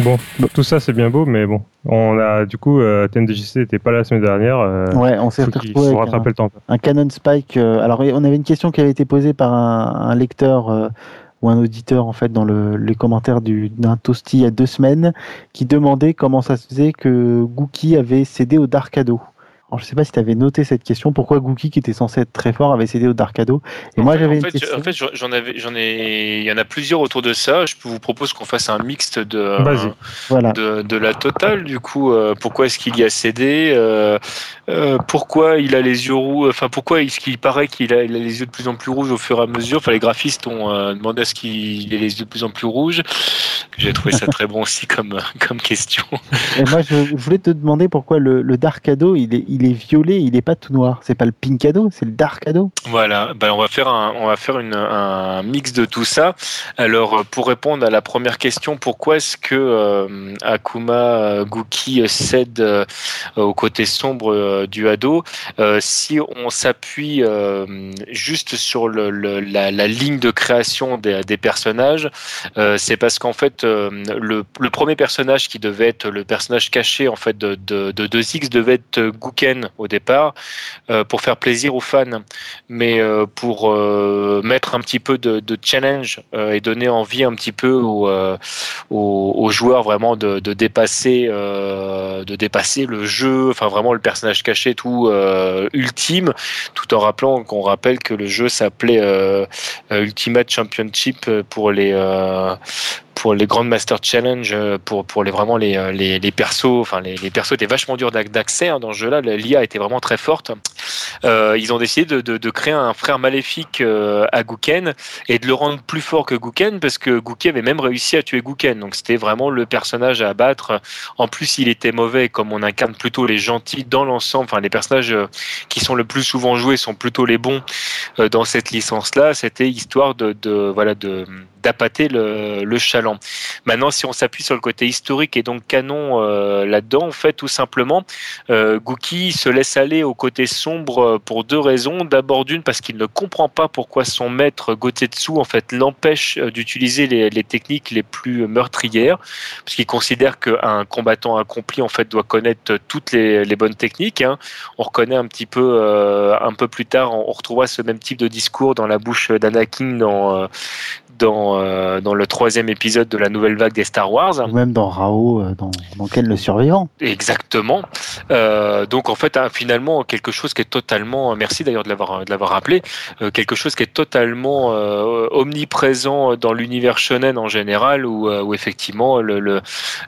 Bon, tout ça c'est bien beau, mais bon, on a du coup euh, TMDJC n'était pas là la semaine dernière. Euh, ouais, on s'est retrouvé avec un, le temps. un Canon Spike. Euh, alors on avait une question qui avait été posée par un, lecteur euh, ou un auditeur en fait dans le, les commentaires d'un toasty il y a deux semaines qui demandait comment ça se faisait que Gookie avait cédé au Darkado. Alors, je sais pas si tu avais noté cette question. Pourquoi Gookie, qui était censé être très fort, avait cédé au Darkado Et moi, j'avais en, fait, en fait, j'en avais, j'en ai, il y en a plusieurs autour de ça. Je vous propose qu'on fasse un mixte de, voilà. de, de, la totale. Du coup, euh, pourquoi est-ce qu'il y a cédé euh, euh, Pourquoi il a les yeux rouges Enfin, pourquoi est-ce qu'il paraît qu'il a, il a, les yeux de plus en plus rouges au fur et à mesure? Enfin, les graphistes ont demandé à ce qu'il ait les yeux de plus en plus rouges. J'ai trouvé ça très bon aussi comme, comme question. Et moi, je, voulais te demander pourquoi le, le Darkado, il est, il il est violet, il n'est pas tout noir. C'est pas le pinkado, c'est le darkado. Voilà, ben on va faire, un, on va faire un mix de tout ça. Alors, pour répondre à la première question, pourquoi est-ce que euh, Akuma euh, Guki cède euh, au côté sombre du ado? Si on s'appuie juste sur la, ligne de création des, personnages, c'est parce qu'en fait, le, le, premier personnage qui devait être le personnage caché en fait de, de, de 2X devait être Guken au départ euh, pour faire plaisir aux fans, mais euh, pour euh, mettre un petit peu de, challenge et donner envie un petit peu aux, joueurs vraiment de, dépasser, de dépasser le jeu, enfin vraiment le personnage caché tout ultime, tout en rappelant qu'on rappelle que le jeu s'appelait Ultimate Championship pour les pour les Grand Master Challenge, euh, pour, pour les, vraiment les, euh, les, persos, enfin les, persos étaient vachement durs d'accès hein, dans ce jeu-là. L'IA était vraiment très forte. Euh, ils ont décidé de, de, de, créer un frère maléfique à Guken et de le rendre plus fort que Guken parce que Guken avait même réussi à tuer Guken. Donc c'était vraiment le personnage à abattre. En plus, il était mauvais, comme on incarne plutôt les gentils dans l'ensemble. Enfin, les personnages qui sont le plus souvent joués sont plutôt les bons dans cette licence-là. C'était histoire de, de voilà de d'appâter le, chaland. Maintenant, si on s'appuie sur le côté historique et donc canon euh, là-dedans, en fait, tout simplement, euh, se laisse aller au côté sombre euh, pour deux raisons. D'abord, d'une, parce qu'il ne comprend pas pourquoi son maître Gotetsu, en fait, l'empêche euh, d'utiliser les, techniques les plus meurtrières, parce qu'il considère qu'un combattant accompli, en fait, doit connaître toutes les, bonnes techniques. Hein. On reconnaît un petit peu, un peu plus tard, on, retrouvera ce même type de discours dans la bouche d'Anakin dans, dans, euh, dans le troisième épisode de la nouvelle vague des Star Wars. Ou même dans Rao, euh, dans, dans Ken le Survivant. Exactement. Euh, donc en fait, hein, finalement, quelque chose qui est totalement, merci d'ailleurs de l'avoir, de l'avoir rappelé, euh, quelque chose qui est totalement omniprésent dans l'univers shonen en général, où, où effectivement le, le,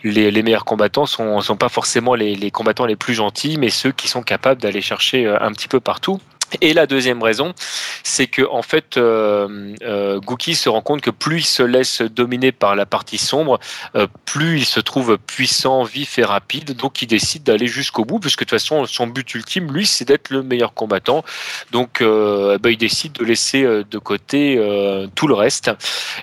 les, les, meilleurs combattants sont, sont pas forcément les, les combattants les plus gentils, mais ceux qui sont capables d'aller chercher un petit peu partout. Et la deuxième raison, c'est que en fait, euh, euh, Gookie se rend compte que plus il se laisse dominer par la partie sombre, euh, plus il se trouve puissant, vif et rapide. Donc, il décide d'aller jusqu'au bout, puisque de toute façon, son but ultime, lui, c'est d'être le meilleur combattant. Donc, euh, bah, il décide de laisser de côté tout le reste.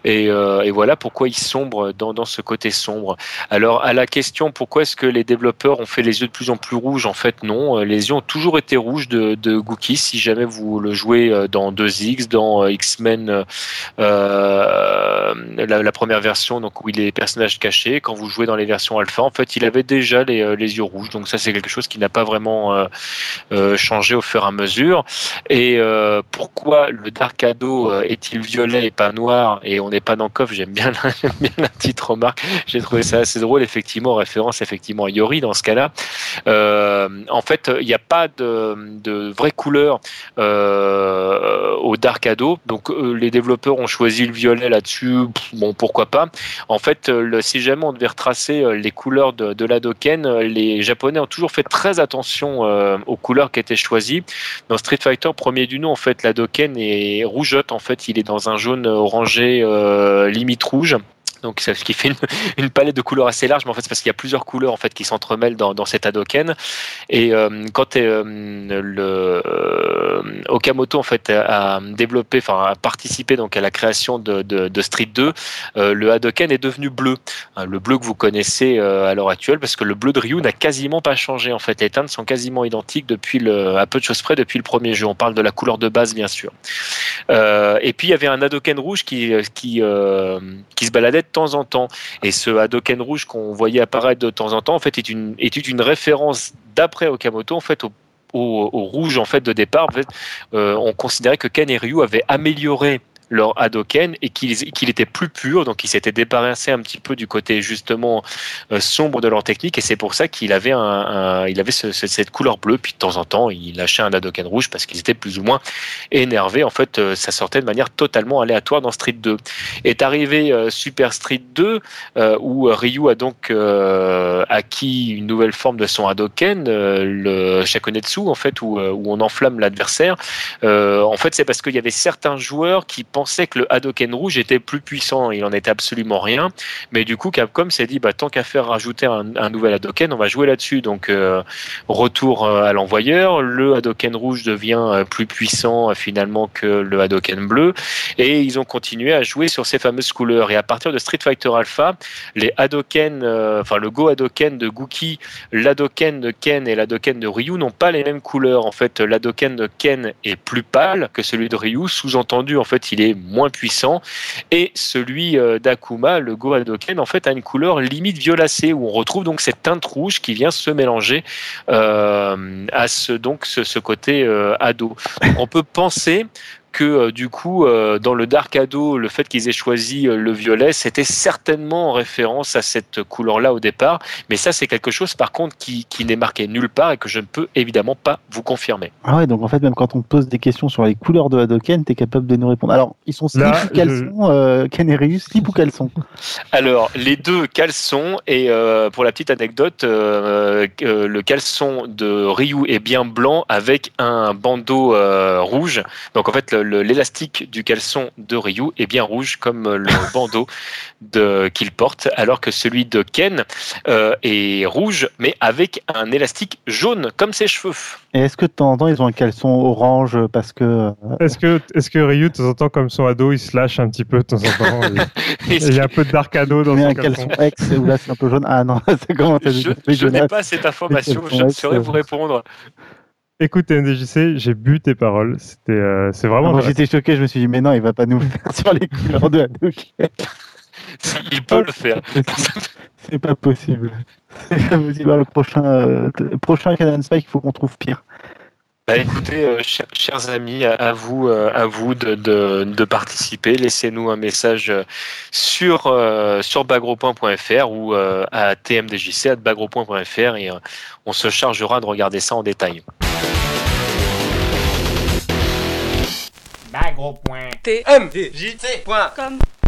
Et, voilà pourquoi il sombre dans, ce côté sombre. Alors, à la question pourquoi est-ce que les développeurs ont fait les yeux de plus en plus rouges, en fait, non. Les yeux ont toujours été rouges de, de Gookie. Jamais vous le jouez euh, dans 2X, dans euh, X-Men, euh, la, première version, donc où il est personnage caché, quand vous jouez dans les versions alpha, en fait, il avait déjà les, les yeux rouges. Donc ça, c'est quelque chose qui n'a pas vraiment changé au fur et à mesure. Et pourquoi le Dark Ado est-il violet et pas noir Et on n'est pas dans Coff, j'aime bien, la petite remarque. J'ai trouvé ça assez drôle, effectivement, référence effectivement à Yori dans ce cas-là. en fait, il n'y a pas de, de vraie couleur euh, au Dark Ado. Donc euh, les développeurs ont choisi le violet là-dessus. Bon, pourquoi pas. En fait, euh, le, si jamais on devait retracer les couleurs de, de l'Adoken, les Japonais ont toujours fait très attention aux couleurs qui étaient choisies. Dans Street Fighter, premier du nom, en fait, l'Adoken est rougeote. En fait, il est dans un jaune orangé limite rouge. Donc, ce qui fait une, palette de couleurs assez large, mais en fait, c'est parce qu'il y a plusieurs couleurs en fait qui s'entremêlent dans, dans cet Hadoken. Et euh, quand euh, le Okamoto en fait a, développé, enfin a participé donc à la création de, Street 2, le Hadoken est devenu bleu, hein, le bleu que vous connaissez à l'heure actuelle, parce que le bleu de Ryu n'a quasiment pas changé en fait. Les teintes sont quasiment identiques depuis le, à peu de choses près depuis le premier jeu. On parle de la couleur de base bien sûr. et puis il y avait un Hadoken rouge qui qui qui se baladait temps en temps, et ce Hadoken rouge qu'on voyait apparaître de temps en temps en fait est une est une référence d'après Okamoto en fait au, rouge en fait de départ. Euh, on considérait que Ken et Ryu avaient amélioré leur Hadoken et qu'il était plus pur, donc il s'était débarrassé un petit peu du côté justement euh, sombre de leur technique et c'est pour ça qu'il avait, un, il avait cette couleur bleue, puis de temps en temps il lâchait un Hadoken rouge parce qu'ils étaient plus ou moins énervés. En fait, euh, ça sortait de manière totalement aléatoire dans Street 2. Est arrivé euh, Super Street 2 où Ryu a donc acquis une nouvelle forme de son Hadoken, le Shakunetsu en fait, où, où on enflamme l'adversaire. en fait, c'est parce qu'il y avait certains joueurs qui pensaient pensait que le Hadoken rouge était plus puissant. Il en était absolument rien. Mais du coup, Capcom s'est dit, bah, tant qu'à faire rajouter un, nouvel Hadoken, on va jouer là-dessus. Donc, euh, retour euh, à l'envoyeur. Le Hadoken rouge devient euh, plus puissant finalement que le Hadoken bleu. Et ils ont continué à jouer sur ces fameuses couleurs. Et à partir de Street Fighter Alpha, les Hadoken, enfin le Go Hadoken de Gookie, l'Hadoken de Ken et l'Hadoken de Ryu n'ont pas les mêmes couleurs. En fait, l'Hadoken de Ken est plus pâle que celui de Ryu. Sous-entendu, en fait, il est moins puissant. Et celui euh, d'Akuma, le Go Hadoken, en fait, a une couleur limite violacée, où on retrouve donc cette teinte rouge qui vient se mélanger euh, à ce, donc, ce, côté euh, ado. on peut penser que euh, du coup, euh, dans le Dark Ado, le fait qu'ils aient choisi euh, le violet, c'était certainement en référence à cette couleur-là au départ. Mais ça, c'est quelque chose, par contre, qui, qui n'est marqué nulle part et que je ne peux évidemment pas vous confirmer. Ah ouais, donc en fait, même quand on pose des questions sur les couleurs de Hadoken, tu es capable de nous répondre. Alors, ils sont slip ou caleçon, Ken et Ryu, slip ou caleçon? Alors, les deux caleçons, et pour la petite anecdote, le caleçon de Ryu est bien blanc avec un bandeau rouge. Donc en fait, l'élastique du caleçon de Ryu est bien rouge comme le bandeau qu'il porte, alors que celui de Ken euh, est rouge, mais avec un élastique jaune comme ses cheveux. Et est-ce que de temps en temps ils ont un caleçon orange parce que. Euh, est-ce que, est que Ryu, de temps en temps, comme son ado, il se lâche un petit peu de temps en temps Il y a un peu de dark ado dans son un caleçon. X où là c'est un peu jaune. Ah non, c'est comment Je, n'ai pas cette information, je ne saurais vous répondre. Écoute, MDJC, j'ai bu tes paroles. C'était, euh, c'est vraiment. Ah, j'étais choqué, je me suis dit, mais non, il va pas nous faire sur les couleurs de Hadouken. il peut le faire. C'est pas possible. C'est pas possible. Le prochain, euh, prochain Canon Spike, il faut qu'on trouve pire. Bah écoutez, euh, chers, amis, à vous, à vous de, de, de participer. Laissez-nous un message sur, sur bagro.fr ou à tmdjc.bagro.fr et on se chargera de regarder ça en détail. Bagro.tmdjc.com